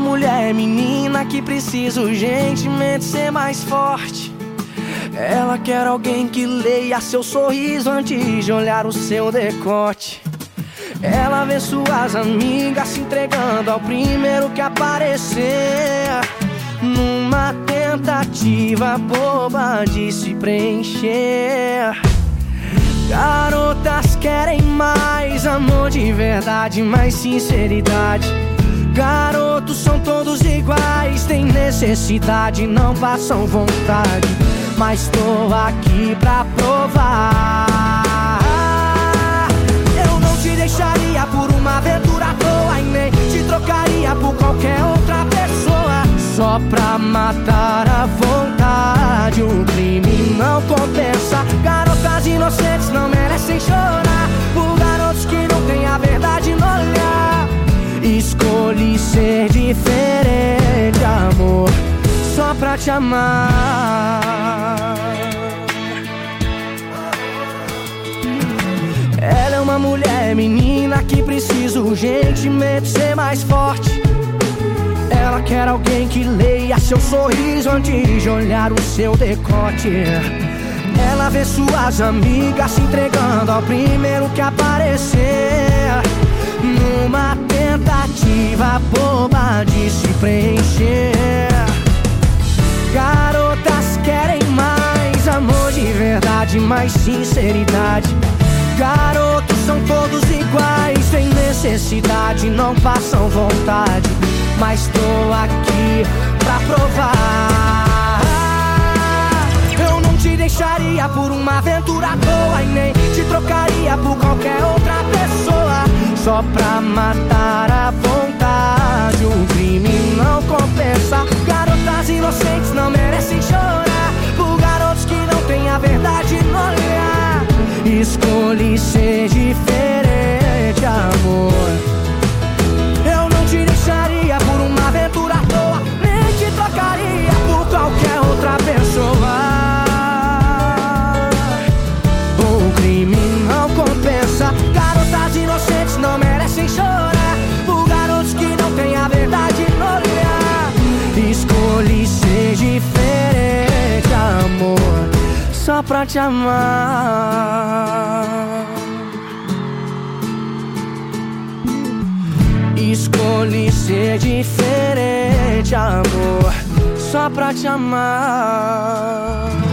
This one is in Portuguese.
mulher menina que precisa urgentemente ser mais forte. Ela quer alguém que leia seu sorriso antes de olhar o seu decote. Ela vê suas amigas se entregando ao primeiro que aparecer. Numa tentativa boba de se preencher. Garotas querem mais amor de verdade, mais sinceridade. Garotos são todos iguais, têm necessidade, não passam vontade. Mas tô aqui pra provar. Eu não te deixaria por uma aventura à toa, e nem te trocaria por qualquer outra pessoa. Só pra matar a vontade, o crime não compensa. Garotas inocentes não merecem diferente, amor, só pra te amar. Ela é uma mulher menina que precisa urgentemente ser mais forte. Ela quer alguém que leia seu sorriso antes de olhar o seu decote. Ela vê suas amigas se entregando ao primeiro que aparecer. Tentativa boba de se preencher. Garotas querem mais amor de verdade, mais sinceridade. Garotos são todos iguais, sem necessidade, não passam vontade. Mas tô aqui pra provar. Eu não te deixaria por uma aventura à toa e nem te trocaria por qualquer outra pessoa. Só pra matar a vontade, Escolhi ser diferente, amor. Eu não te deixaria por uma aventura à toa, nem te trocaria por qualquer outra pessoa. O crime não compensa. Garotas inocentes não merecem chorar por garotos que não têm a verdade no olhar. Escolhi ser diferente, amor, só pra te amar. Ser diferente, amor, só pra te amar.